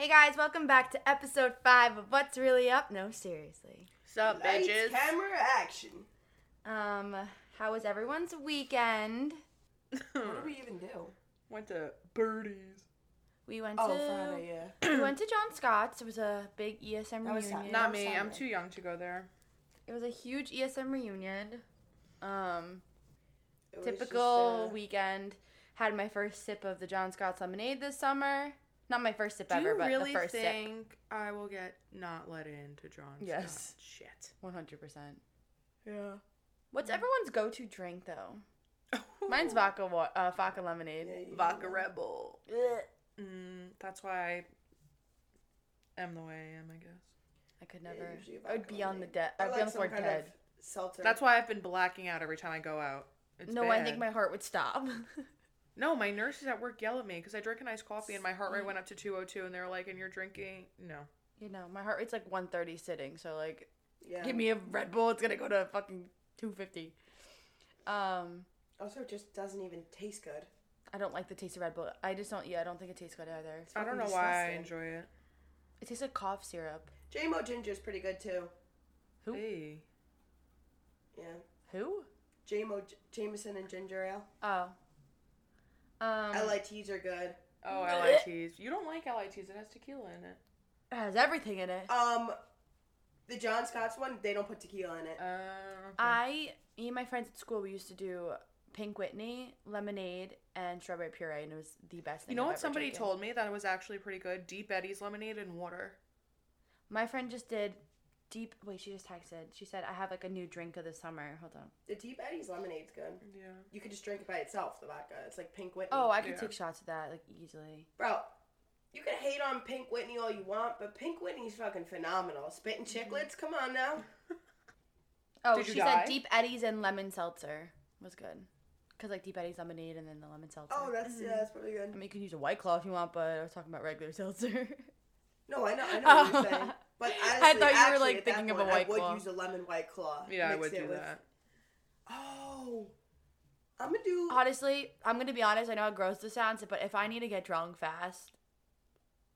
Hey guys, welcome back to episode five of What's Really Up. No, seriously. Sup, Lights, bitches? camera, action. Um, how was everyone's weekend? What did we even do? Went to Birdies. We went Oh, to Friday, yeah. we went to John Scott's. It was a big ESM That reunion. Saturday. Not was me. I'm too young to go there. It was a huge ESM reunion. Um, It typical just, uh, weekend. Had my first sip of the John Scott's lemonade this summer. Not my first sip Do ever, you but really the first sip. think I will get not let into John? Yes. Scott? Shit. One hundred percent. Yeah. What's everyone's go-to drink though? Mine's vodka, wa- uh, vodka lemonade. yeah, you- Vodka Red Bull. Ugh. Mm, that's why I am the way I am, I guess. I could never. usually I would vodka be on the lemonade. dead. I'd be on the some floor kind dead. of seltzer. That's why I've been blacking out every time I go out. It's no, I think my heart would stop. No, my nurses at work yell at me because I drink a nice coffee and my heart rate went up to 202 and they're like, and you're drinking? No. you know, my heart rate's like 130 sitting, so like, Yeah. give me a Red Bull, it's gonna go to fucking 250. Um, Also, it just doesn't even taste good. I don't like the taste of Red Bull. I just don't. Yeah, I don't think it tastes good either. It's I don't know fucking why I disgusting. enjoy it. It tastes like cough syrup. Jamo Ginger's pretty good too. Who? Hey. Yeah. Who? Jamo J- Jameson and ginger ale. Oh. Um, LITs are good. Oh, Blech. LITs. You don't like LITs. It has tequila in it. it has everything in it. Um, the John Scott's one, they don't put tequila in it. Uh, okay. I, me and my friends at school, we used to do Pink Whitney, lemonade, and strawberry puree, and it was the best thing. you know I've what ever somebody taken. told me that it was actually pretty good? Deep Eddy's lemonade and water. My friend just did deep. Wait, she just texted. She said, "I have like a new drink of the summer." Hold on. The Deep Eddy's lemonade's good. Yeah. You could just drink it by itself, the vodka. It's like Pink Whitney. Oh, I could Yeah. take shots of that like easily. Bro, you can hate on Pink Whitney all you want, but Pink Whitney's fucking phenomenal. Spitting mm-hmm. chiclets, come on now. Oh, Did you she die? said Deep Eddy's and lemon seltzer was good. Cause like Deep Eddy's lemonade and then the lemon seltzer. Oh, that's yeah, that's pretty good. I mean, you can use a white claw if you want, but I was talking about regular seltzer. No, I know, I know what you're saying. But I thought you were, like, thinking of a point, White I would Claw. use a lemon white claw. Yeah, I would do with- that. Oh, I'm gonna do. Honestly, I'm gonna be honest. I know how gross this sounds, but if I need to get drunk fast,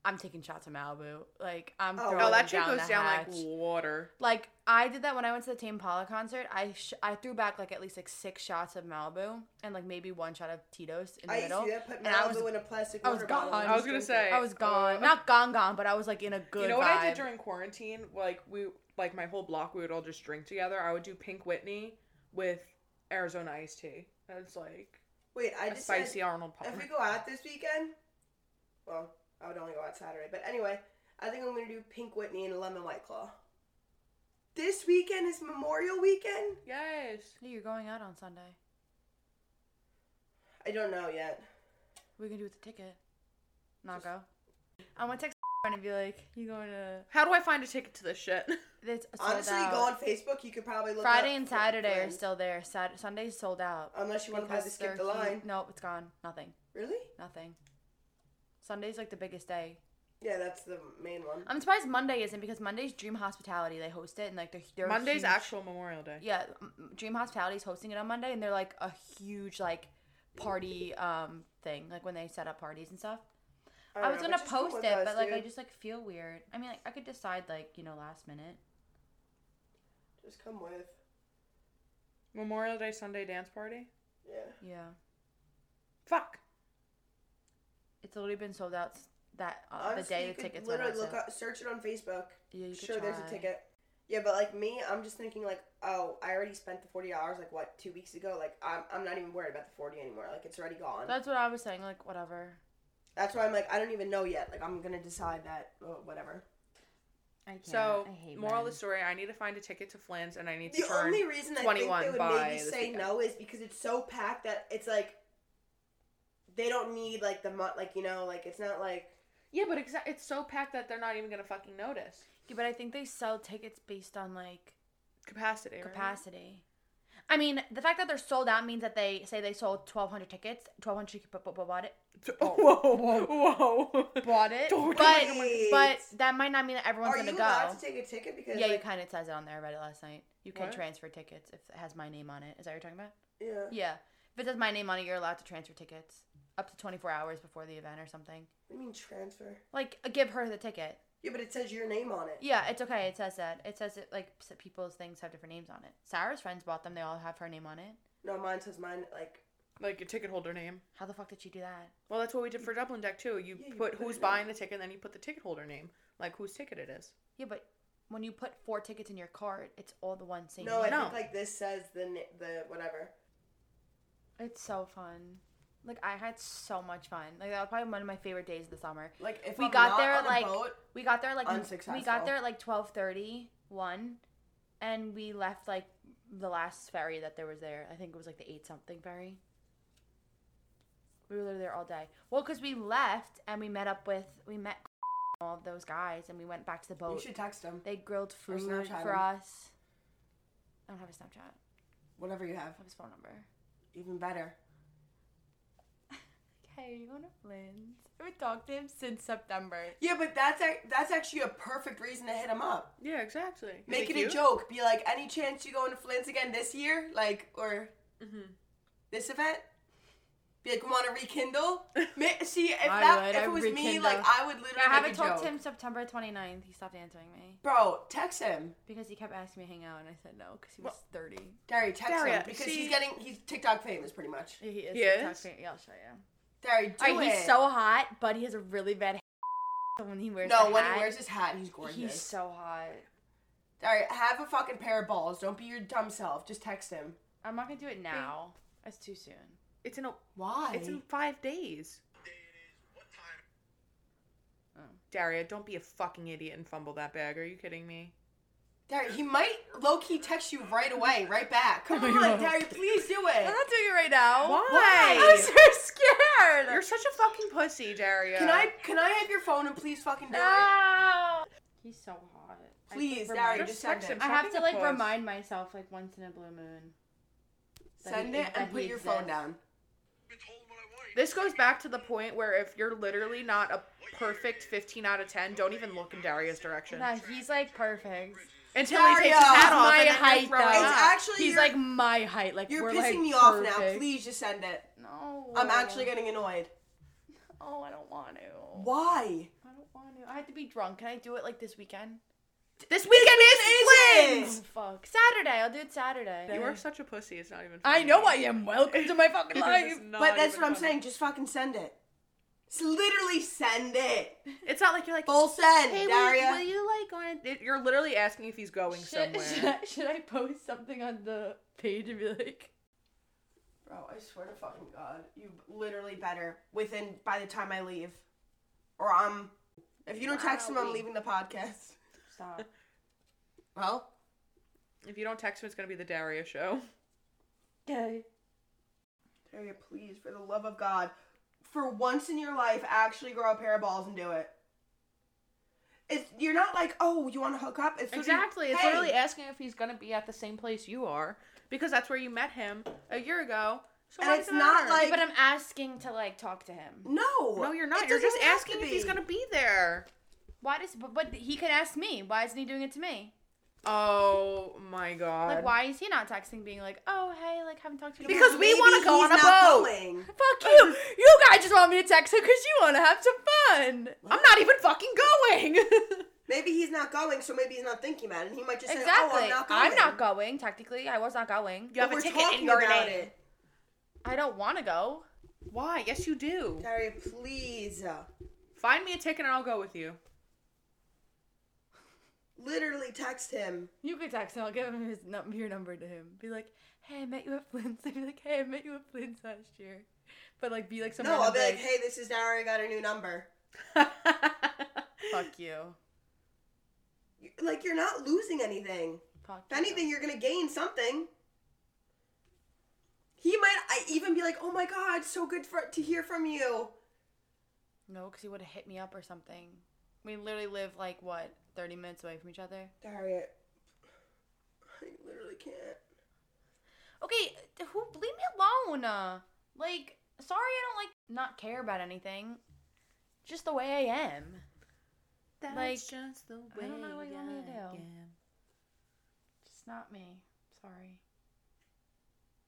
I'm taking shots of Malibu. Like I'm Oh, throwing Oh, that shit goes the down hatch. like water. Like I did that when I went to the Tame Impala concert. I sh- I threw back like at least like six shots of Malibu and like maybe one shot of Tito's in the I used to middle. do that. Put and I Malibu was- in a plastic I was water bottle. gone. and I was just gonna drink it. say- I was gone, Uh, not gone, gone, but I was like in a good. you know what I did vibe. during quarantine? Like we, like my whole block, we would all just drink together. I would do Pink Whitney with Arizona iced tea. That's like Wait, I a just spicy said Arnold if we go out this weekend, well, I would only go out Saturday. But anyway, I think I'm gonna do Pink Whitney and a lemon white claw. This weekend is Memorial Weekend. Yes. You're going out on Sunday. I don't know yet. We can do with the ticket. Not go. I'm gonna text and be like, "You going to?" How do I find a ticket to this shit? It's sold Honestly, out. go on Facebook. You could probably look. Friday up and Saturday are friends. still there. Sat- Sunday's sold out. Unless you want to buy the because skip the they're line. huge- No, it's gone. Nothing. Really? Nothing. Sunday's like the biggest day. Yeah, that's the main one. I'm surprised Monday isn't because Monday's Dream Hospitality. They host it and like they're, they're Monday's huge- actual Memorial Day. Yeah, m- Dream Hospitality's hosting it on Monday and they're like a huge like party um thing like when they set up parties and stuff. I, don't was know, gonna but just come post with it, us, but like I just like feel weird. I mean, like I could decide like you know last minute. just come with. Memorial Day Sunday dance party. Yeah. Yeah, Fuck. it's already been sold out s- that uh, Honestly, the day you the could tickets went literally on look sale. up, search it on Facebook. Yeah, you could Sure, there's a try. ticket. Yeah, but like me, I'm just thinking like, oh, I already spent the forty dollars like what two weeks ago. Like I'm, I'm not even worried about the forty anymore. Like it's already gone. That's what I was saying. Like whatever. That's why I'm like, I don't even know yet. Like I'm gonna decide that. Oh, whatever. I can't. So, I hate moral of men. the story: I need to find a ticket to Flynn's, and I need to The turn. only reason I think 21 they would by maybe this say weekend. no is because it's so packed that it's like they don't need like the mo- like you know like it's not like Yeah, but exa- it's so packed that they're not even gonna fucking notice Yeah, but I think they sell tickets based on like capacity. right? capacity. I mean, the fact that they're sold out means that they say they sold 1,200 tickets. 1,200 people bought it. Oh. Whoa, whoa, Bought it. But, but that might not mean that everyone's are going you allowed to take a ticket because Yeah, you kind of says it on there. I read it last night. You can What? transfer tickets if it has my name on it. Is that what you're talking about? yeah Yeah. If it says my name on it, you're allowed to transfer tickets up to 24 hours before the event or something. I mean transfer. Like uh, give her the ticket. Yeah, but it says your name on it. Yeah, it's okay. It says that. It says it like people's things have different names on it. Sarah's friends bought them. They all have her name on it. No, mine says mine like Like your ticket holder name. How the fuck did she do that? Well, that's what we did for Dublin Deck too. You Yeah, you put put who's it in. buying the ticket, and then you put the ticket holder name, like whose ticket it is. Yeah, but when you put four tickets in your cart, it's all the one same. No, I name. No. think like this says the the whatever. It's so fun. Like I had so much fun. Like that was probably one of my favorite days of the summer. Like if We I'm got there on at, like- boat, We got there like we got there at like twelve thirty one, and we left like the last ferry that there was there. I think it was like the eight something ferry. We were literally there all day. Well, because we left and we met up with we met all of those guys and we went back to the boat. you should text them. They grilled food for him. us. I don't have a Snapchat. Whatever you have, I have his phone number. even better. Hey, you want to Flynn's? I haven't talked to him since September. Yeah, but that's a, that's actually a perfect reason to hit him up. Yeah, exactly. Is Make it, a joke. Be like, any chance you go into Flynn's again this year, like or Mhm. this event? Be like, want to rekindle? Ma- See, if I that would, if it was me, like I would literally. I haven't a talked joke. to him September 29th. He stopped answering me Bro, text him. because he kept asking me to hang out, and I said no because he was 30. Dari, text Daria, him because see- he's getting he's TikTok famous pretty much. Yeah, he is. He TikTok is? fan- Yeah, I'll show you. Dari, do it. he's so hot, but he has a really bad. So when he wears no, when hat, he wears his hat, he's gorgeous. he's so hot. Dari, have a fucking pair of balls. Don't be your dumb self. Just text him. I'm not gonna do it now. That's too soon. It's in a. Why? It's in five days. Oh. Daria, don't be a fucking idiot and fumble that bag. Are you kidding me? Dari, he might low key text you right away, right back. Come Oh, on, yeah. Dari, please do it. I'm not doing it right now. Why? I'm so scared. You're such a fucking pussy, Daria. Can I can I have your phone and please fucking do it? No. He's so hot. Please, keep Daria, remind- just Just send it. I have to Fucking like puss. remind myself like once in a blue moon. Send he- it and put he your phone down. This goes back to the point where if you're literally not a perfect 15 out of 10, don't even look in Daria's direction. Nah, he's like perfect. Until he takes his hat off my and then height, though. It's up. actually He's like my height. Like You're we're, pissing like, me off now. Please just send it. No. I'm actually getting annoyed. Oh, I don't want to. Why? I don't want to. I had to be drunk. Can I do it like this weekend? This weekend is Is Flynn's! Oh fuck. Saturday. I'll do it Saturday. You are such a pussy. It's not even. I know I am. Welcome to my fucking life. But that's what I'm funny. saying. Just fucking send it. Just literally send it. It's not like you're like, Full send, hey, will, Daria. will you like want to? You're literally asking if he's going Should, somewhere. should, I, should I post something on the page and be like, Bro, I swear to fucking God, you literally better within by the time I leave, or I'm. If you don't text him, I'm leaving the podcast. stop? Well, If you don't text him, it's gonna be the Daria show. Okay. Daria, please, for the love of God, for once in your life, actually grow a pair of balls and do it. It's you're not like, oh, you want to hook up? It's literally, Exactly. It's hey, literally asking if he's gonna be at the same place you are because that's where you met him a year ago. So And it's not matter? like- but I'm asking to like talk to him. No, no, you're not. You're just asking if he's gonna be there. Why does but, but he can ask me? Why isn't he doing it to me? Oh my god. Like why is he not texting, being like, oh hey, like haven't talked to you? Because we wanna go on a boat. going. Fuck you! You guys just want me to text him because you want to have some fun. I'm not even fucking going. Maybe he's not going, so maybe he's not thinking about it. And he might just say, "Oh, I'm not going." I'm not going. Technically, I was not going. you have But a we're ticket talking in your about name. it. I don't want to go. Why? Yes, you do. Daria, please. Find me a ticket and I'll go with you. Literally text him. You could text him. I'll give him his num- your number to him. Be like, hey, I met you at Flynn's." I'd be like, hey, I met you at Flynn's last year. But like, be like some. no, I'll be random like, "Hey, this is Daria. Got a new number." fuck you. Like you're not losing anything. Fuck If anything, you're gonna gain something. He might I even be like, "Oh my God, so good for to hear from you." No, because he would have hit me up or something. We literally live like what, thirty minutes away from each other. Daria, I literally can't. Okay, who leave me alone? Like, sorry, I don't like not care about anything. Just the way I am. That's Like, just the I don't know what you want me to I do. am. Just not me. Sorry.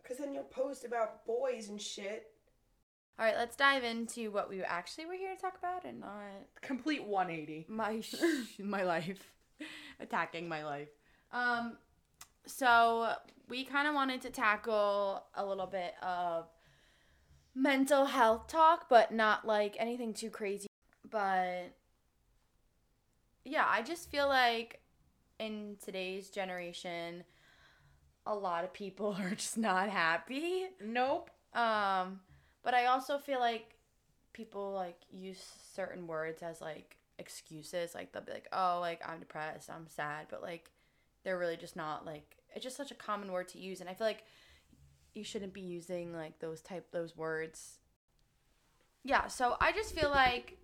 Cause then you'll post about boys and shit. All right, let's dive into what we actually were here to talk about and not Complete 180. my sh- my life attacking my life um so we kind of wanted to tackle a little bit of mental health talk but not like anything too crazy but yeah i just feel like in today's generation a lot of people are just not happy Nope. um, but I also feel like people like use certain words as like excuses. Like they'll be like, "Oh, like I'm depressed, I'm sad," but like they're really just not like it's just such a common word to use, and I feel like you shouldn't be using like those type those words. Yeah, so I just feel like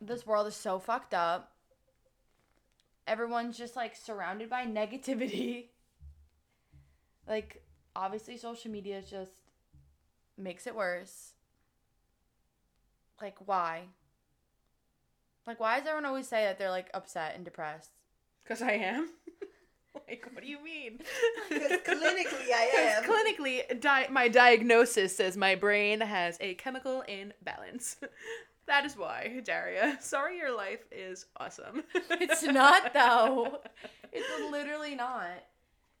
this world is so fucked up. Everyone's just like surrounded by negativity. Like obviously social media just makes it worse. Like why? Like why does everyone always say that they're like upset and depressed? Because I am. like, what do you mean? Because clinically I am. 'Cause clinically, di- my diagnosis says my brain has a chemical imbalance. That is why, Daria. Sorry your life is awesome. It's not though. It's literally not.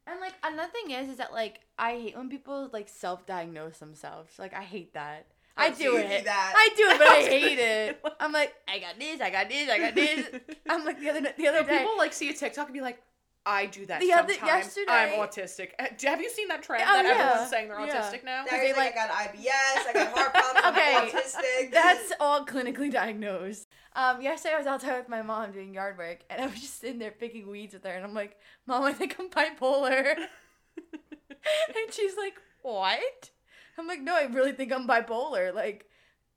And like another thing is is that like I hate when people like self-diagnose themselves. Like I hate that. I Oh, so do it. I do it, but I I hate it. I'm like, I got this, I got this, I got this. I'm like the other the other No, day. people like see a TikTok and be like, I do that The other- sometimes. yesterday- I'm autistic. Uh, Have you seen that trend Oh, that yeah. everyone's saying they're Yeah. autistic now? That- they, like, I got IBS, I got heart problems, Okay. I'm autistic. That's all clinically diagnosed. Um, yesterday I was outside with my mom doing yard work, and I was just sitting there picking weeds with her, and I'm like, "Mom, I think I'm bipolar," and she's like, "What?" I'm like, "No, I really think I'm bipolar. Like,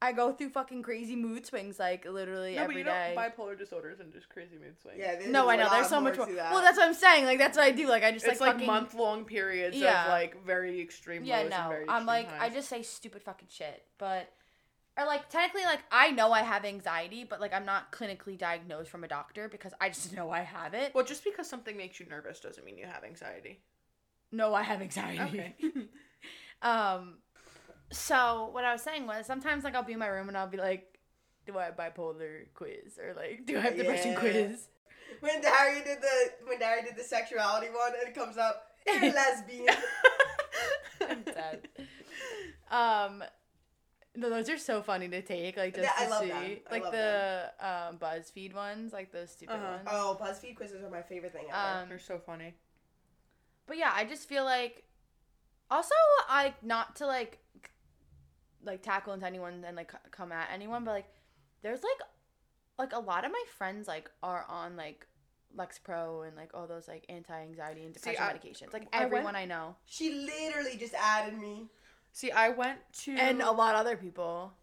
I go through fucking crazy mood swings, like literally no, but every you know, day." bipolar disorders and just crazy mood swings. yeah, there's no, I know. There's so much more. that. Well, that's what I'm saying. Like, that's what I do. Like, I just it's like, like, fucking, month long periods Yeah. of like very extreme Yeah, lows and no. very I'm extreme like, I just say stupid fucking shit. But, or like, technically, like, I know I have anxiety, but like, I'm not clinically diagnosed from a doctor because I just know I have it. Well, just because something makes you nervous doesn't mean you have anxiety. No, I have anxiety. Okay. um, so what I was saying was sometimes like I'll be in my room and I'll be like, do I have bipolar quiz or like do I have depression Yeah. quiz? when Daria did the when Daria did the sexuality one and it comes up, you're lesbian. I'm dead. Um, no, those are so funny to take, like just Yeah, I to love see, them. I like love the um BuzzFeed ones, like those stupid Uh-huh. ones. Oh, BuzzFeed quizzes are my favorite thing ever. Um, They're so funny. But yeah, I just feel like also I not to like c- like tackle into anyone and like come at anyone, but like there's like like a lot of my friends like are on like Lexapro and like all those like anti-anxiety and See, depression I- medications. Like I went- everyone I know she literally just added me. See, I went to and a lot of other people.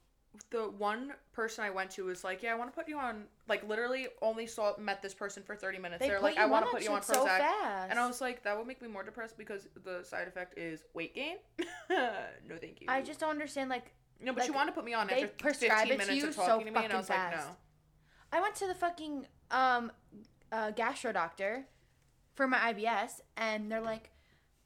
The one person I went to was like, "Yeah, I want to put you on." Like, literally, only saw met this person for thirty minutes. They are like, "I want to put you on shit so Prozac," fast. and I was like, "That would make me more depressed because the side effect is weight gain." no, thank you. I just don't understand like no, but like, you want to put me on after fifteen minutes you of so talking to me, and I was like, "No." I went to the fucking um uh, gastro doctor for my IBS, and they're like,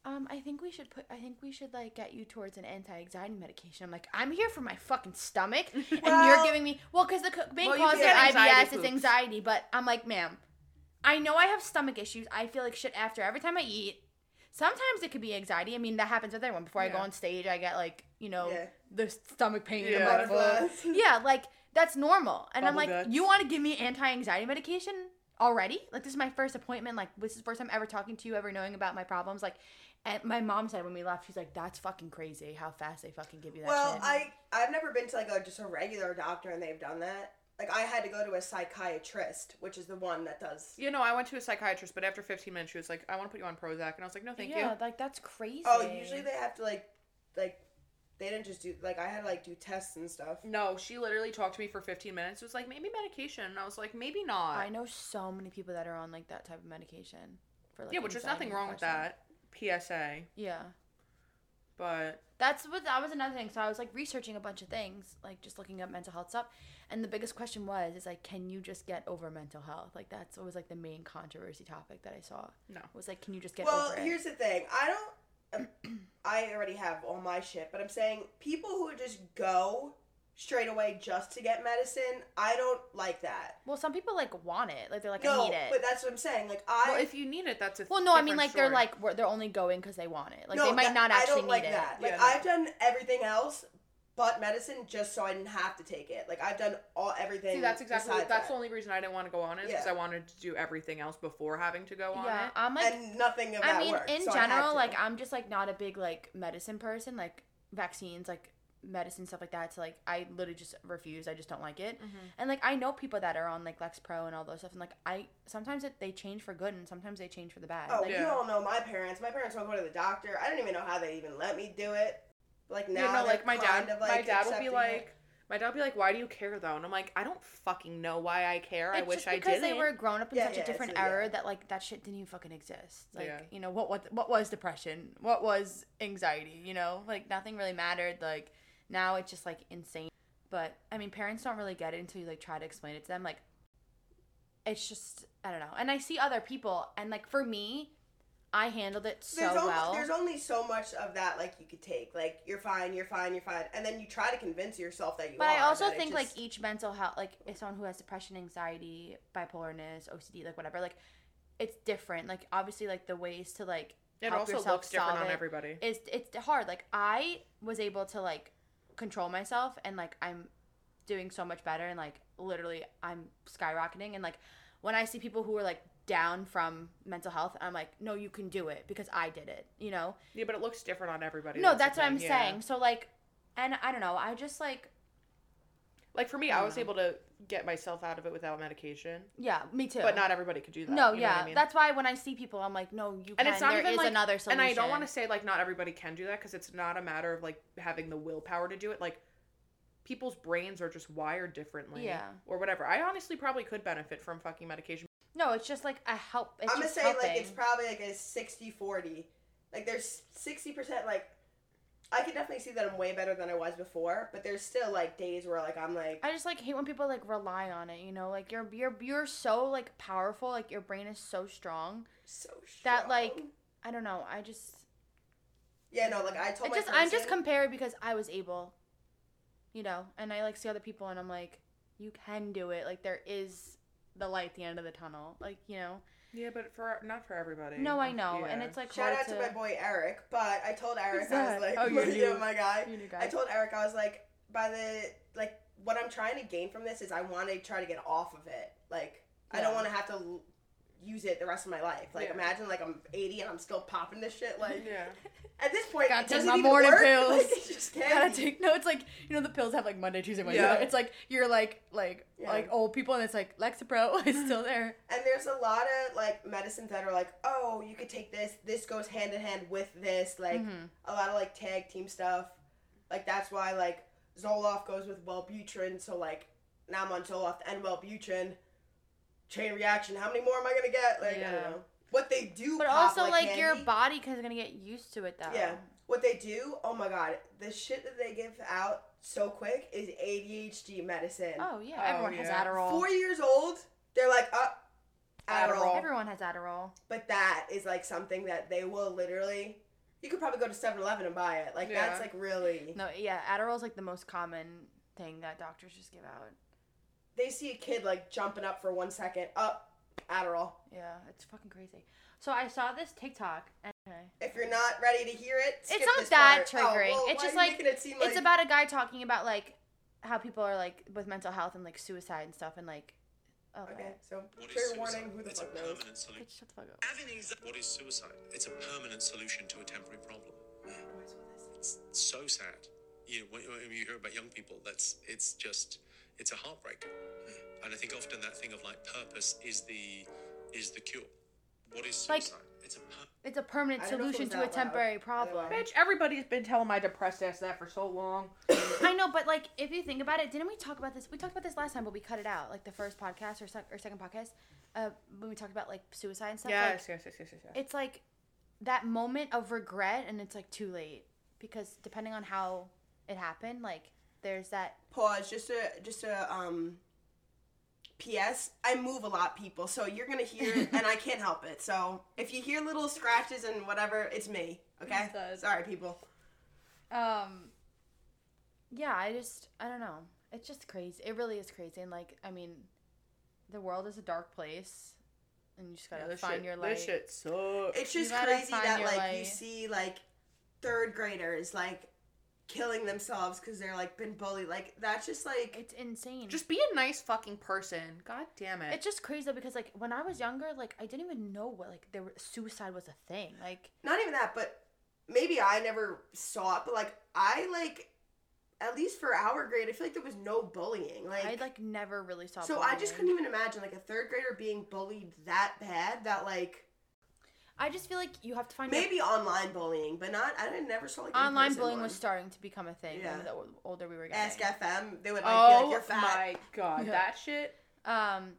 um, I think we should put, I think we should like get you towards an anti-anxiety medication. I'm like, I'm here for my fucking stomach, and you're giving me, well, because the co- main Well, cause of IBS is anxiety, but I'm like, ma'am, I know I have stomach issues. I feel like shit after every time I eat. Sometimes it could be anxiety. I mean, that happens with everyone. Before I go on stage, I get like, you know, Yeah. the stomach pain in Yeah. Yeah, like that's normal. And I'm like, guts. you want to give me anti-anxiety medication already? Like this is my first appointment. Like this is the first time ever talking to you, ever knowing about my problems. Like, and my mom said when we left, she's like, "That's fucking crazy how fast they fucking give you that Well, shit." I I've never been to like a just a regular doctor and they've done that. Like I had to go to a psychiatrist, which is the one that does. You know, I went to a psychiatrist, but after 15 minutes, she was like, "I want to put you on Prozac," and I was like, "No, thank yeah, you." like that's crazy. Oh, usually they have to like like they didn't just do like I had to like do tests and stuff. No, she literally talked to me for 15 minutes. It was like, maybe medication. And I was like, maybe not. I know so many people that are on like that type of medication for like yeah, which there's anxiety nothing and wrong with depression. that. PSA. Yeah. But That's what that was another thing. So I was like researching a bunch of things, like just looking up mental health stuff. And the biggest question was is like, can you just get over mental health? Like that's always like the main controversy topic that I saw. No. Was like, can you just get well, over it? here's the thing. I don't I already have all my shit, but I'm saying people who just go straight away just to get medicine, I don't like that. Well, some people like want it. Like they're like, no, I need it. but that's what I'm saying. Like I, well, if you need it, that's a well, no, I mean different like they're like they're only going because they want it. Like no, they might that- not actually I don't like need it. that. Like Yeah. I've done everything else but medicine just so I didn't have to take it. Like I've done all everything. See, that's exactly that's that. the only reason I didn't want to go on it because Yeah. I wanted to do everything else before having to go on Yeah, it. I'm like and nothing of I that mean, worked, in so general, like I'm just like not a big like medicine person, like vaccines, like medicine stuff like that. So like I literally just refuse. I just don't like it. Mm-hmm. And like I know people that are on like Lexapro and all those stuff, and like I sometimes it, they change for good, and sometimes they change for the bad. Oh, like, you Yeah. all know my parents. My parents won't go to the doctor. I don't even know how they even let me do it. Like now, yeah, no, like my kind dad, of, my dad will be accepting it. like, my dad will be like, "Why do you care though?" And I'm like, "I don't fucking know why I care. I wish just I didn't." Because they were grown up in Yeah, such yeah, a different it's a- yeah. era that like that shit didn't even fucking exist. Like Yeah. you know what what what was depression? What was anxiety? You know, like nothing really mattered. Like now it's just like insane. But I mean, parents don't really get it until you like try to explain it to them. Like it's just I don't know. And I see other people, and like for me, I handled it so there's only, well. there's only so much of that like you could take. Like you're fine, you're fine, you're fine, and then you try to convince yourself that you But are. I also think just- like each mental health, like if someone who has depression, anxiety, bipolarness, OCD, like whatever, like it's different. Like obviously, like the ways to like it help also yourself looks different solve on it everybody. is it's hard. Like I was able to like control myself, and like I'm doing so much better, and like literally I'm skyrocketing. And like when I see people who are like down from mental health, I'm like, no, you can do it because I did it. You know. yeah, but it looks different on everybody. No, the that's what I'm yeah. saying. So like, and I don't know. I just like Like for me, I I was know. able to get myself out of it without medication, yeah, me too. but not everybody could do that. No, yeah, I mean? that's why when I see people, I'm like, no, you and can. it's not there even is like another solution. And I don't want to say like not everybody can do that because it's not a matter of like having the willpower to do it. Like people's brains are just wired differently, Yeah. or whatever. I honestly probably could benefit from fucking medication. No, it's just like a help. It's I'm gonna say helping. like it's probably like a 60-40. Like there's sixty percent like I can definitely see that I'm way better than I was before, but there's still like days where like I'm like I just like hate when people like rely on it. You know, like you're you're you're so like powerful. Like your brain is so strong. so strong. That, like. I don't know. I just yeah no like I told I just I'm just person- compared because I was able. You know, and I like see other people, and I'm like, you can do it. Like there is the light at the end of the tunnel. Like you know. Yeah, but for not for everybody. No, I oh, know, and it's like Shout hard out to my boy Eric, but I told Eric I was like, Oh, your yeah, new- my guy. You new guy. I told Eric I was like, by the like, what I'm trying to gain from this is I want to try to get off of it. Like, I don't want to have to l- use it the rest of my life. Like, Yeah. imagine like I'm 80 and I'm still popping this shit. Like, Yeah. at this point, Gotta take doesn't my morning work. pills. Like, it just can't. gotta take no it's like you know the pills have like monday tuesday wednesday Yeah. it's like you're like like Yeah. like old people and it's like lexapro is still there And there's a lot of like medicines that are like, oh, you could take this. This goes hand in hand with this. Like Mhm. a lot of like tag team stuff. Like that's why like Zoloft goes with Wellbutrin. So like now I'm on Zoloft and Wellbutrin. Chain reaction. How many more am I gonna get? Like I don't know. What they do, but pop also like, your candy. body is gonna get used to it though Yeah. What they do, oh my god, the shit that they give out so quick is ADHD medicine. oh yeah Oh, everyone has adderall Four years old, they're like, up, Adderall. Adderall. everyone has adderall But that is like something that they will literally. You could probably go to 7-Eleven and buy it. Like Yeah. that's like really. no yeah adderall is like the most common thing that doctors just give out They see a kid like jumping up for one second, up, Adderall. yeah it's fucking crazy so i saw this tiktok and okay. If you're not ready to hear it, skip It's not this that part. Oh, triggering. well, It's just like- it seem like it's about a guy talking about like how people are like with mental health and like suicide and stuff and like oh Okay, so What is trigger warning. Who the it's a fuck knows? permanent solution. bitch, shut the fuck up What is suicide? It's a permanent solution to a temporary problem. It's so sad. You know, when, when you hear about young people, that's it's just it's a heartbreaker. And I think often that thing of like purpose is the is the cure. What is Like- suicide? it's a per- it's a permanent I don't know if it solution to a that loud. temporary problem. Bitch, everybody's been telling my depressed ass that for so long. I know, but like if you think about it, didn't we talk about this? We talked about this last time, but we cut it out, like the first podcast or, sec- or second podcast, uh, when we talked about like suicide and stuff. Yes, yes, yes, yes, yes, yes. It's like that moment of regret, and it's like too late because depending on how it happened, like there's that. Pause. Just a just a um P.S. I move a lot, people, so you're gonna hear it, and I can't help it. So if you hear little scratches and whatever, it's me. Okay. It does. Sorry, people. Um. Yeah, I just I don't know. It's just crazy. It really is crazy, and like I mean, the world is a dark place, and you just gotta Yeah, find shit, your light. This shit sucks. It's just crazy that your like you see like third graders like killing themselves because they're like been bullied. Like that's just like It's insane. Just be a nice fucking person. God damn it. it's just crazy though because like when I was younger, like I didn't even know what like there were, suicide was a thing. Like not even that, but maybe I never saw it, but like I like at least for our grade, I feel like there was no bullying. Like I like never really saw. so I just couldn't even imagine like a third grader being bullied that bad that like I just feel like you have to find your- maybe online bullying, but not I didn't never saw like online bullying one. was starting to become a thing. Yeah. Yeah. The older we were getting. Ask FM. They would like, be oh like you're fat. my god, Yeah. that shit. Um,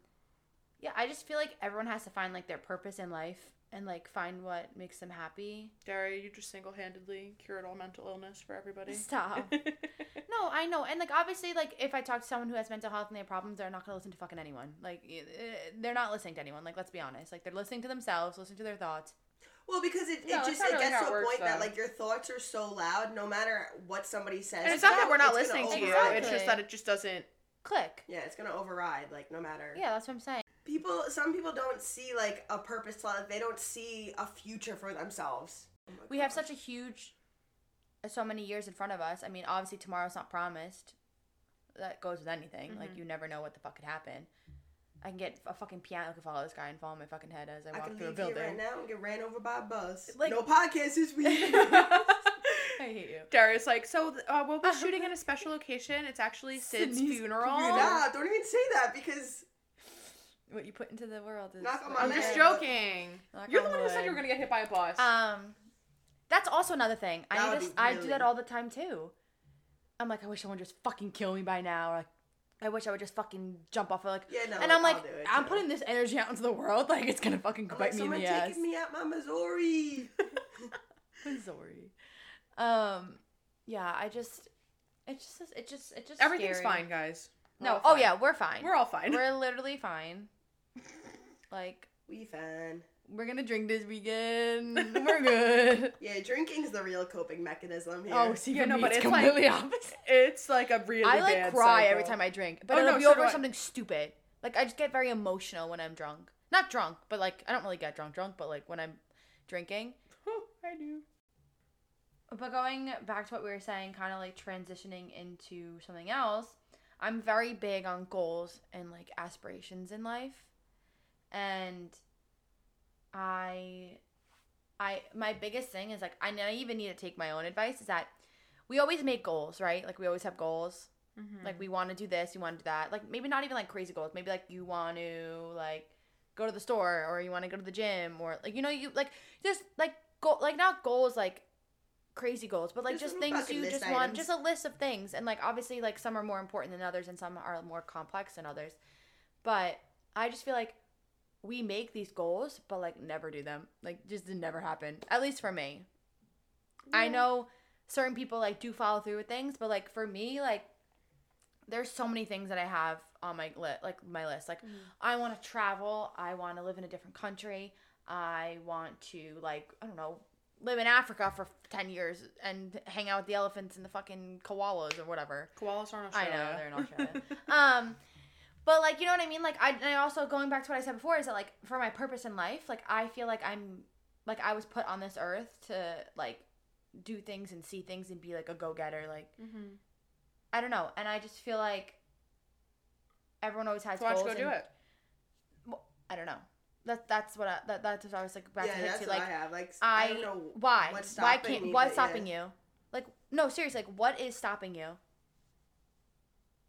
yeah, I just feel like everyone has to find like their purpose in life and like find what makes them happy. Daria, you just single handedly cured all mental illness for everybody. Stop. No, I know, and like obviously, like if I talk to someone who has mental health and they have problems, they're not gonna listen to fucking anyone. Like eh, they're not listening to anyone. Like let's be honest. Like they're listening to themselves, listening to their thoughts. Well, because it, No, it that's just it really gets to a works, point that like your thoughts are so loud, no matter what somebody says. and it's not that we're not listening to you. override. It's just that it just doesn't. Click. yeah, it's gonna override. Like no matter. Yeah, that's what I'm saying. People, some people don't see like a purpose to life. They don't see a future for themselves. Oh my We have such a huge, uh, so many years in front of us. I mean, obviously tomorrow's not promised. That goes with anything. Like Mhm. you never know what the fuck could happen. I can get a fucking piano I could follow this guy and fall on my fucking head as I I walk can through a leave here building. right now and get ran over by a bus. Like- no podcast this week. I hate you. Daria's like, so uh, we'll be shooting in a special location. It's actually Sid's Sydney's funeral. nah, don't even say that because What you put into the world is. Knock on my I'm you head. just joking. Knock You're the on one who said you were wood. gonna get hit by a bus. Um, that's also another thing. I That need would to, be I do really- that all the time too. I'm like, I wish someone just fucking kill me by now. Or like, I wish I would just fucking jump off. Of, like, yeah, no. and I'm I'll like, do it, I'm too. putting this energy out into the world. Like, it's gonna fucking I'm bite like, me in someone the ass. taking me out my Missouri. Missouri. Um, yeah, I just, it just, it just, it just. Everything's scary. fine, guys. We're No, all oh fine. yeah, we're fine. we're all fine. We're literally fine. Like, we fine. we're gonna drink this weekend. we're good. Yeah, drinking's the real coping mechanism here. Oh, see, Yeah, no, me, but it's it's like- opposite. It's like a really I like bad cry cycle. every time I drink, but Oh, it'll no, be so do over I. something stupid. Like I just get very emotional when I'm drunk. Not drunk, but like I don't really get drunk drunk, but like when I'm drinking. Oh, I do. But going back to what we were saying, kind of like transitioning into something else, I'm very big on goals and like aspirations in life. And I I my biggest thing is like I even need to take my own advice is that we always make goals, right? Like we always have goals. Mm-hmm. Like we want to do this, you want to do that. Like maybe not even like crazy goals. Maybe like you want to like go to the store or you want to go to the gym or like you know you like just like go like not goals like crazy goals, but like Just just, things you just want, just a list of things. And like obviously like some are more important than others and some are more complex than others. But I just feel like we make these goals but like never do them. Like just never happen. At least for me. I know certain people like do follow through with things, but like for me, like there's so many things that I have on my list, like my list. Like I want to travel. I want to live in a different country. I want to like I don't know live in Africa for ten years and hang out with the elephants and the fucking koalas or whatever. Koalas aren't I Australia. know they're in Australia. um, but like you know what I mean. Like I, and I also going back to what I said before is that like for my purpose in life, like I feel like I'm like I was put on this earth to like do things and see things and be like a go getter. Like Mm-hmm. I don't know, and I just feel like everyone always has So why don't goals. you go do and- it? I don't know. That that's what I, that that's what I was like back yeah, to hit that's to what like I have. Like I, I, don't know why what's why can't me, what's but yeah. stopping you like no seriously like what is stopping you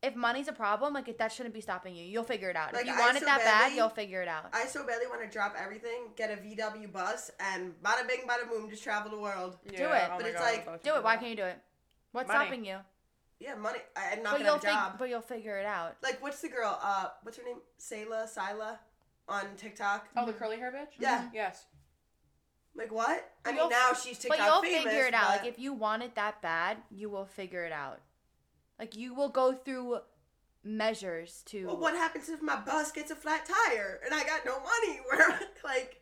if money's a problem like if that shouldn't be stopping you you'll figure it out Like, if you I want it so that bad you'll figure it out I so badly want to drop everything, get a VW bus, and bada bing, bada boom, just travel the world. Do it. oh But it's God, like- I'm about to do it why can't you do it what's Money. stopping you Yeah, money. I, I'm not but gonna you'll have a job. fig- but you'll figure it out Like, what's the girl? Uh, what's her name? Sayla, Sila, on TikTok. Oh, the curly hair bitch. Yeah. Yes. Like what? I But mean, now she's TikTok famous. but you'll famous. figure it out like if you want it that bad you will figure it out like you will go through measures to. Well, what happens if my bus gets a flat tire and I got no money? Where like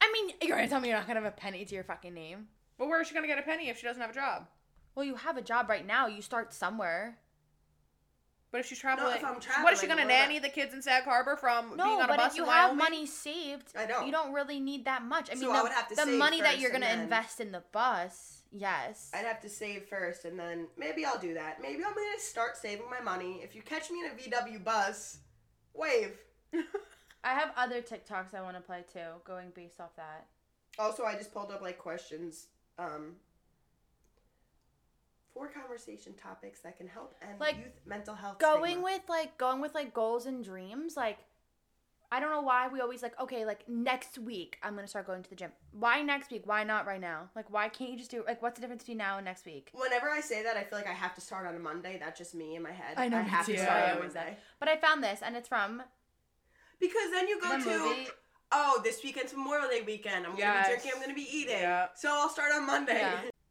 I mean, you're gonna tell me you're not gonna have a penny to your fucking name. But where is she gonna get a penny if she doesn't have a job? Well, you have a job right now. You start somewhere. But if she's traveling, if I'm what is she gonna nanny about- the kids in Sag Harbor from being on a but bus if you have Wyoming? money saved, I don't. you don't really need that much. I So mean, I the, would have to the save money that you're gonna then- invest in the bus, yes. I'd have to save first and then maybe I'll do that. Maybe I'm gonna start saving my money. If you catch me in a VW bus, wave. I have other TikToks I want to play too, going based off that. Also, I just pulled up like questions. Um, four conversation topics that can help end Like, youth mental health. Going stigma. with like going with like goals and dreams, like I don't know why we always like okay, like next week I'm gonna start going to the gym. Why next week? Why not right now? Like why can't you just do like what's the difference between now and next week? Whenever I say that, I feel like I have to start on a Monday. That's just me in my head. I know, me have too. to I start on a always Monday. But I found this and it's from Because then you go the to movie. oh, this weekend's Memorial Day weekend. I'm gonna be drinking. I'm gonna be eating. Yeah. So I'll start on Monday. Yeah.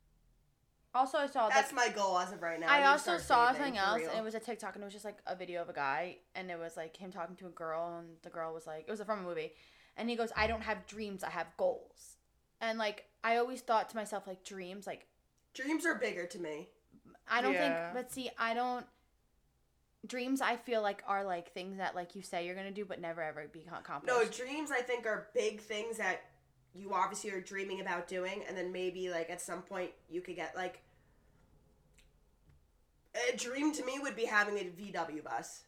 Also, I saw That's that. my goal as of right now. I need to also saw something else, real. and it was a TikTok, and it was just like a video of a guy, and it was like him talking to a girl, and the girl was like, it was from a movie, and he goes, "I don't have dreams, I have goals," and like I always thought to myself, like dreams, like Dreams are bigger to me. I don't Yeah. think, but see, I don't. Dreams, I feel like are like things that like you say you're gonna do, but never ever be accomplished. No, dreams I think are big things that you obviously are dreaming about doing, and then maybe like at some point you could get like a dream to me would be having a VW bus.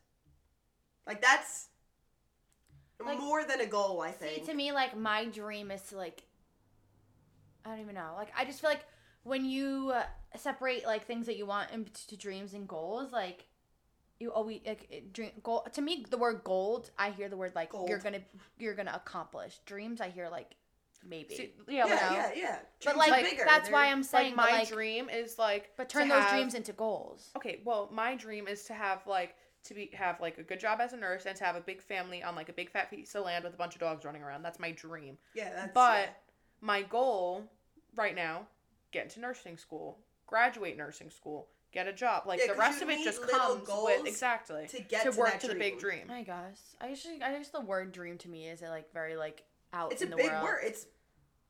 Like that's Like- more than a goal. I think. See, to me, like my dream is to like. I don't even know. Like I just feel like when you uh, separate like things that you want into dreams and goals, like you always like dream goal. To me, the word gold, I hear the word like Gold. you're gonna you're gonna accomplish. Dreams, I hear like maybe. See, yeah, yeah, like, yeah, yeah. but like, bigger. that's why They're- I'm saying, like my like, dream is like but turn those have- dreams into goals. Okay, well, my dream is to have like to be have like a good job as a nurse and to have a big family on like a big fat piece of land with a bunch of dogs running around. That's my dream. Yeah, that's But my goal right now, get into nursing school, graduate nursing school, get a job. Like Yeah, the 'cause rest of it just comes with exactly to get to to work that to the big dream. dream. I guess. I usually, I guess the word dream to me is it like very like out it's in a the big world. word. It's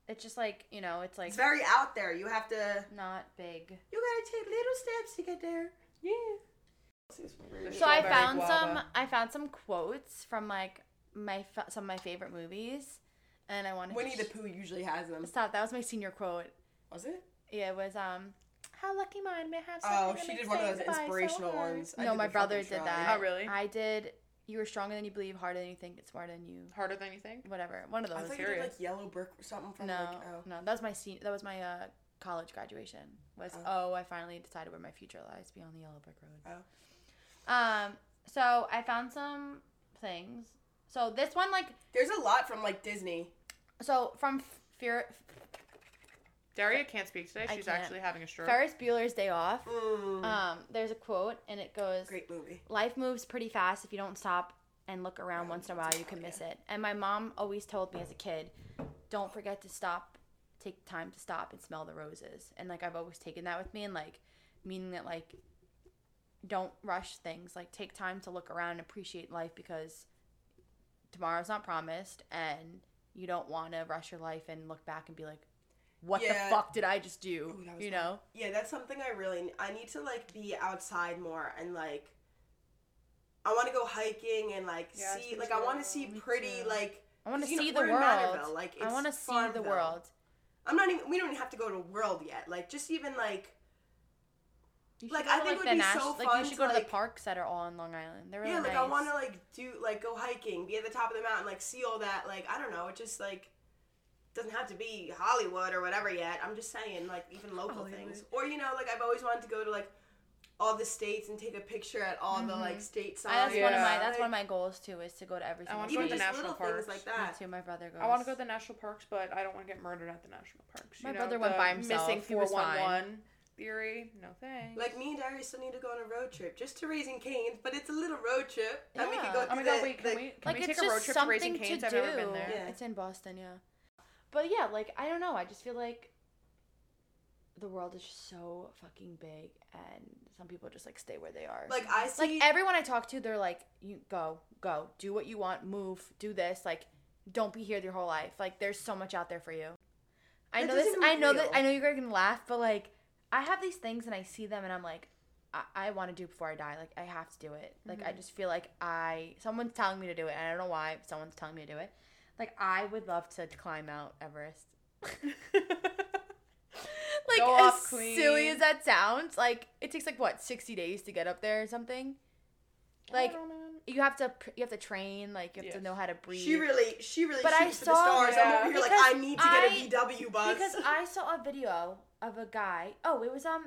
It's just like you know, it's like it's very out there. You have to. not big. You gotta take little steps to get there. Yeah. So I found guava. some. I found some quotes from like my fa- some of my favorite movies, and I wanted to Winnie to the Pooh usually has them. Stop. That was my senior quote. Was it? Yeah, it was um. How lucky mine may have. Oh, something that she did one of those goodbye so inspirational ones. I no, my brother did that. Oh, really? I did. You were stronger than you believe, harder than you think, it's smarter than you. Harder than you think. Whatever. One of those. I thought you did like yellow brick or something from No, like oh. no, that was my sen- That was my uh, college graduation. Was Oh. oh. I finally decided where my future lies beyond the yellow brick road. Oh. Um. So I found some things. So this one, like, There's a lot from like Disney. so from F- Fear Daria can't speak today. I She's can't. actually having a stroke. Ferris Bueller's Day Off. Mm, Um. There's a quote, and it goes, great movie. "Life moves pretty fast. If you don't stop and look around once in a while, you can miss it." And my mom always told me as a kid, "Don't forget to stop. Take time to stop and smell the roses." And like I've always taken that with me, and like meaning that like don't rush things. Like take time to look around and appreciate life because tomorrow's not promised, and you don't want to rush your life and look back and be like, "What Yeah. the fuck did I just do?" Ooh, you fun. know? Yeah, that's something I really I need to like be outside more and like I want to go hiking and like Yes, see like I want to see pretty too. like I want to 'cause, you know, see the world. Like I want to see the Farmville. world. I'm not even we don't even have to go to the world yet. Like just even like You Like, I to, think it would be Nash- so like fun you should go to like- the parks that are all on Long Island. They're really yeah, like nice. I want to like do like go hiking, be at the top of the mountain, like see all that. Like I don't know, it just like doesn't have to be Hollywood or whatever yet. I'm just saying like even local Hollywood. things. Or you know, like I've always wanted to go to like all the states and take a picture at all the like mm-hmm. state signs. I, that's one of my that's one of my goals too is to go to every I single wanna go even to the just state. little national parks. like Me too. My brother goes. I want to go to the national parks, but I don't want to get murdered at the national parks. You My know, brother went by himself. Missing He was four one theory. No thanks. Like me and Darius still need to go on a road trip just to Raising Cane's, but it's a little road trip. And we could go oh my god! the, Wait, can the- we can like we take a road trip to Raising to Cane's? do. I've never been there. Yeah. It's in Boston, yeah. But yeah, like I don't know. I just feel like the world is just so fucking big, and some people just like stay where they are. Like I see. like everyone I talk to, they're like, "You go, go, do what you want, move, do this. Like, don't be here your whole life. Like, there's so much out there for you." I That know this. doesn't I know that. real. I know you're gonna laugh, but like, I have these things, and I see them, and I'm like, I, I want to do it before I die. Like, I have to do it. Like, Mm-hmm. I just feel like I someone's telling me to do it, and I don't know why. But someone's telling me to do it. Like, I would love to climb Mount Everest. like Go as off, silly as that sounds, like it takes like what sixty days to get up there or something. Like you have to you have to train, like you have to know how to breathe. she really, she really But I shoots for saw- the stars. I'm over here like I need to get I- a VW bus. because I saw a video of a guy. Oh, it was um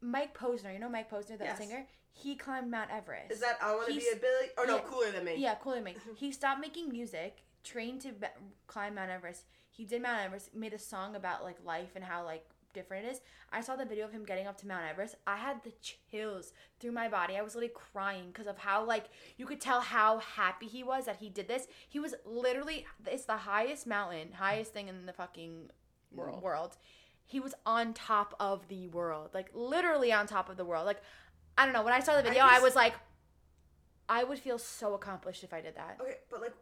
Mike Posner. You know Mike Posner, that Yes. singer. He climbed Mount Everest. Is that I want to be a Billy? Or no, yeah. cooler than me. Yeah, cooler than me. He stopped making music, trained to be- climb Mount Everest. He did Mount Everest, made a song about like life and how like different it is. I saw the video of him getting up to Mount Everest. I had the chills through my body. I was literally crying because of how like you could tell how happy he was that he did this. He was literally it's the highest mountain, highest thing in the fucking World. world. He was on top of the world, like literally on top of the world. Like I don't know. When I saw the video, I just- was like, I would feel so accomplished if I did that. Okay, but like,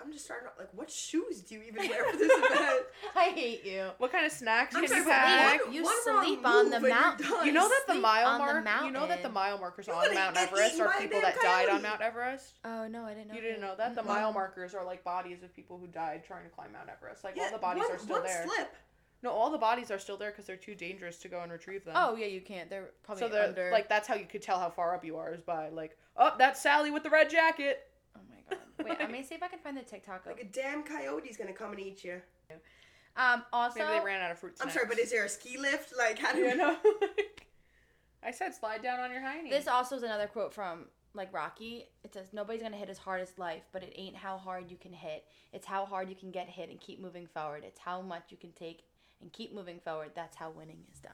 I'm just starting. out, Like, what shoes do you even wear for this event? I hate you. What kind of snacks I'm did sorry, you but pack? one- You one sleep on the mountain. You know that the sleep mile on the. You know that the mile markers on Mount Everest are people damn that died on. Mount Everest. Oh no, I didn't know. You didn't know that the mile markers are like bodies of people who died trying to climb Mount Everest. Like all the bodies one, are still one there. slip. No, all the bodies are still there because they're too dangerous to go and retrieve them. Oh yeah, you can't. They're probably so they're under. like that's how you could tell how far up you are is by like, oh, that's Sally with the red jacket. My god. Wait, I'm gonna see if I can find the TikTok. Of, Like a damn coyote's gonna come and eat you. um. Also, Maybe they ran out of fruit. I'm sorry, but is there a ski lift? Like, how do you you know? I said slide down on your hiney. this also is another quote from like Rocky. It says, "Nobody's gonna hit as hard as life, but it ain't how hard you can hit. It's how hard you can get hit and keep moving forward. It's how much you can take and keep moving forward. That's how winning is done."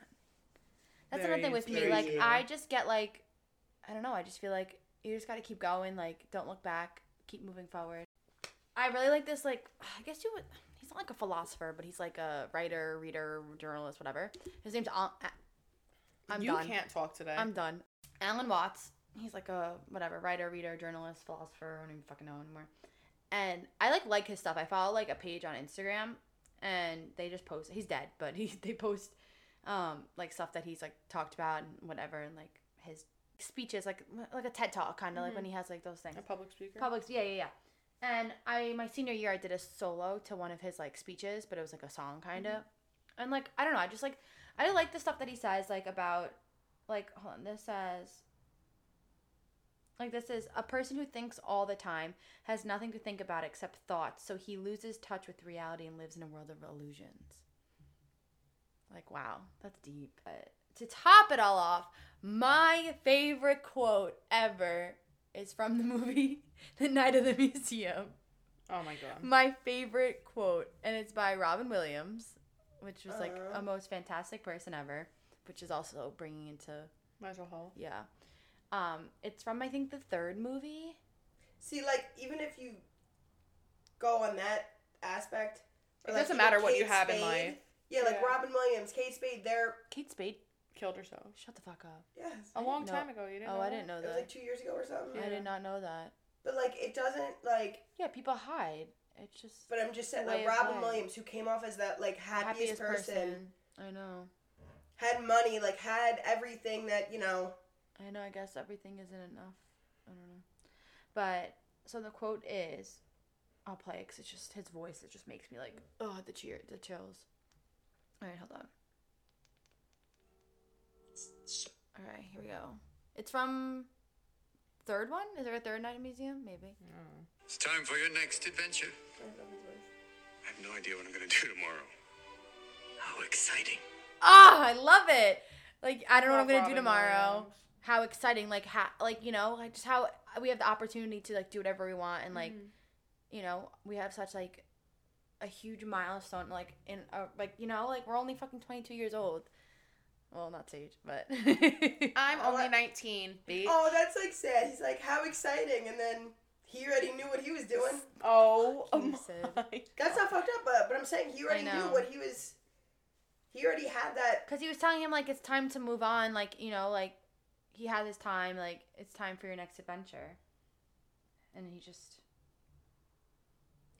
That's Very- another thing with me. Like true. I just get like, I don't know. I just feel like you just gotta keep going. Like don't look back. Keep moving forward. I really like this. Like I guess you would. He's not like a philosopher, but he's like a writer, reader, journalist, whatever. His name's Al. I'm you done. can't talk today. I'm done. Alan Watts. He's like a whatever writer, reader, journalist, philosopher. I don't even fucking know anymore. And I like like his stuff. I follow like a page on Instagram, and they just post. He's dead, but he they post um like stuff that he's like talked about and whatever, and like his speeches, like like a TED talk, kind of like when mm-hmm. he has like those things. a public speaker. Public, yeah, yeah, yeah. And I, my senior year, I did a solo to one of his like speeches, but it was like a song kind of. Mm-hmm. And like, I don't know, I just like, I like the stuff that he says, like about, like, hold on, this says, like this is a person who thinks all the time has nothing to think about except thoughts, so he loses touch with reality and lives in a world of illusions. Like, wow, that's deep. But to top it all off, my favorite quote ever is from the movie The Night of the Museum. oh my god. My favorite quote, and it's by Robin Williams, which was like Uh. a most fantastic person ever, which is also bringing into Mental health. yeah. Um, it's from I think the third movie. see? Like, even if you go on that aspect, It like, doesn't even matter what you Kate have in Spade- life. Yeah, like Yeah. Robin Williams, Kate Spade. They're Kate Spade. Killed herself. Shut the fuck up. yes. A long know- time ago. You didn't. Oh, know I that? didn't know It was that. like two years ago or something. I did not know that. But like, it doesn't like. Yeah, people hide. It's just But I'm just saying, way like Robin life. Williams, who came off as that like happiest, person, I know. had money, like had everything that you know. I know. I guess everything isn't enough. I don't know. But so the quote is, I'll play it because it's just his voice. It just makes me like, oh, the cheer, the chills. All right, hold on. So, All right, here we go. It's from third one. Is there a third night museum? Maybe. it's time for your next adventure. I have no idea what I'm going to do tomorrow. How exciting. Ah, I love it. Like I don't know what I'm gonna do tomorrow. Williams. How exciting! Like how, like you know, like just how we have the opportunity to like do whatever we want, and like, Mm-hmm. you know, we have such like a huge milestone. Like in uh, like you know, like we're only fucking 22 years old. Well, not Sage, but I'm Oh, only I- 19, bitch. Oh, that's like sad. He's like, how exciting, and then he already knew what he was doing. Oh, Fuck you, my. Sid. That's not fucked up, but but I'm saying he already knew what he was. He already had that. Because he was telling him, like, it's time to move on. Like, you know, like, he had his time. Like, it's time for your next adventure. And he just.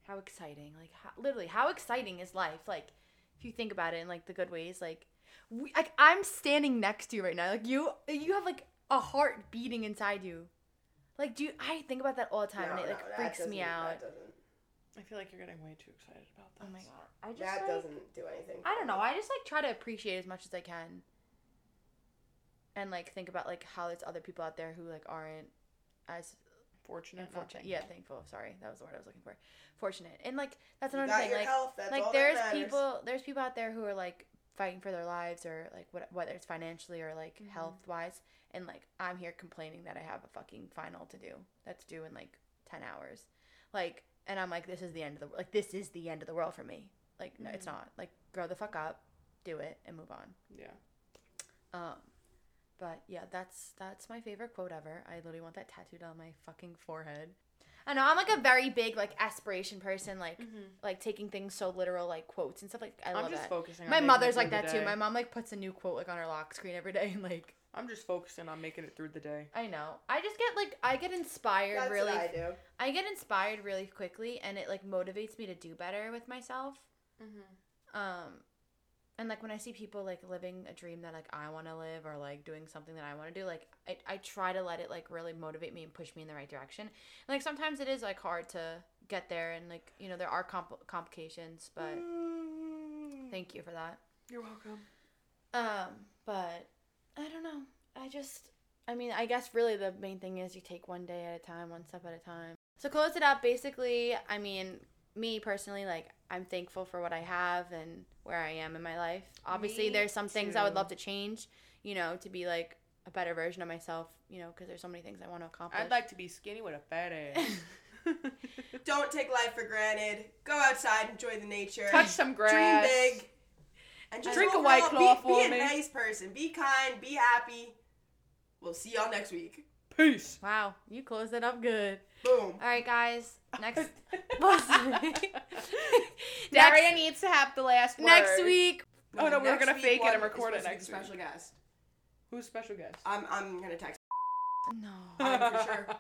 How exciting. Like, how, literally, how exciting is life? Like, if you think about it in, like, the good ways. Like, we, like, I'm standing next to you right now. Like, you, you have, like, a heart beating inside you. Like, do you, I think about that all the time, No, and it, like, that freaks me out. That doesn't, I feel like you're getting way too excited about this. Oh my god. I just, that like, doesn't do anything. I don't me. know. I just like try to appreciate as much as I can. And like think about like how there's other people out there who like aren't as Fortunate. not unfortunate. thankful. Yeah, thankful. Sorry, that was the word I was looking for. Fortunate. And like that's You another got thing. your Like health. That's like that there's matters. people there's people out there who are like fighting for their lives or like what whether it's financially or like Mm-hmm. health wise and like I'm here complaining that I have a fucking final to do that's due in like 10 hours. Like and I'm like this is the end of the world like this is the end of the world for me. Like no, Mm-hmm. it's not. Like grow the fuck up, do it and move on. Yeah. Um, but yeah, that's that's my favorite quote ever. I literally want that tattooed on my fucking forehead. I know I'm like a very big like aspiration person, like like taking things so literal, like quotes and stuff. Like I Mm-hmm. I'm love just that. focusing. on My making mother's like that the too. My mom like puts a new quote like on her lock screen every day, and like I'm just focusing on making it through the day. I know. I just get like I get inspired That's really. what I do. I get inspired really quickly, and it like motivates me to do better with myself. Mm-hmm. um and like when i see people like living a dream that like i want to live or like doing something that i want to do like I, I try to let it like really motivate me and push me in the right direction and, like sometimes it is like hard to get there and like you know there are compl- complications but Mm. thank you for that You're welcome. um but i don't know i just i mean i guess really the main thing is you take one day at a time one step at a time so close it up basically i mean me personally like i'm thankful for what i have and where i am in my life obviously Me there's some things i would love to change you know to be like a better version of myself you know because there's so many things i want to accomplish I'd like to be skinny with a fat ass. Don't take life for granted. Go outside, enjoy the nature. Touch some grass. Dream big. And just Drink a White Claw be, for be me. a nice person. Be kind. Be happy. We'll see y'all next week. Peace. wow you closed it up good Boom. all right guys next Daria needs to have the last word. next week Oh, no, we're gonna fake it and record it supposed to next the Special guest. Who's special guest? I'm I'm gonna text. no Um, for sure.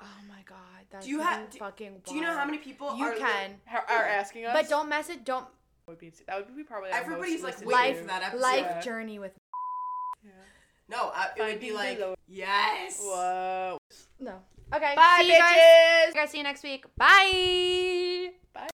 Oh my god, that's Do you have- even do- fucking. Do you know how many people You are can, How- Are asking us? but don't message. Don't Would be, that would be probably Everybody's most like Life- that episode. life Yeah. journey with. Yeah. No, uh, it would be like Willow. yes. Whoa. No. Okay. Bye, see you guys. bitches. guys. See you next week. Bye. Bye.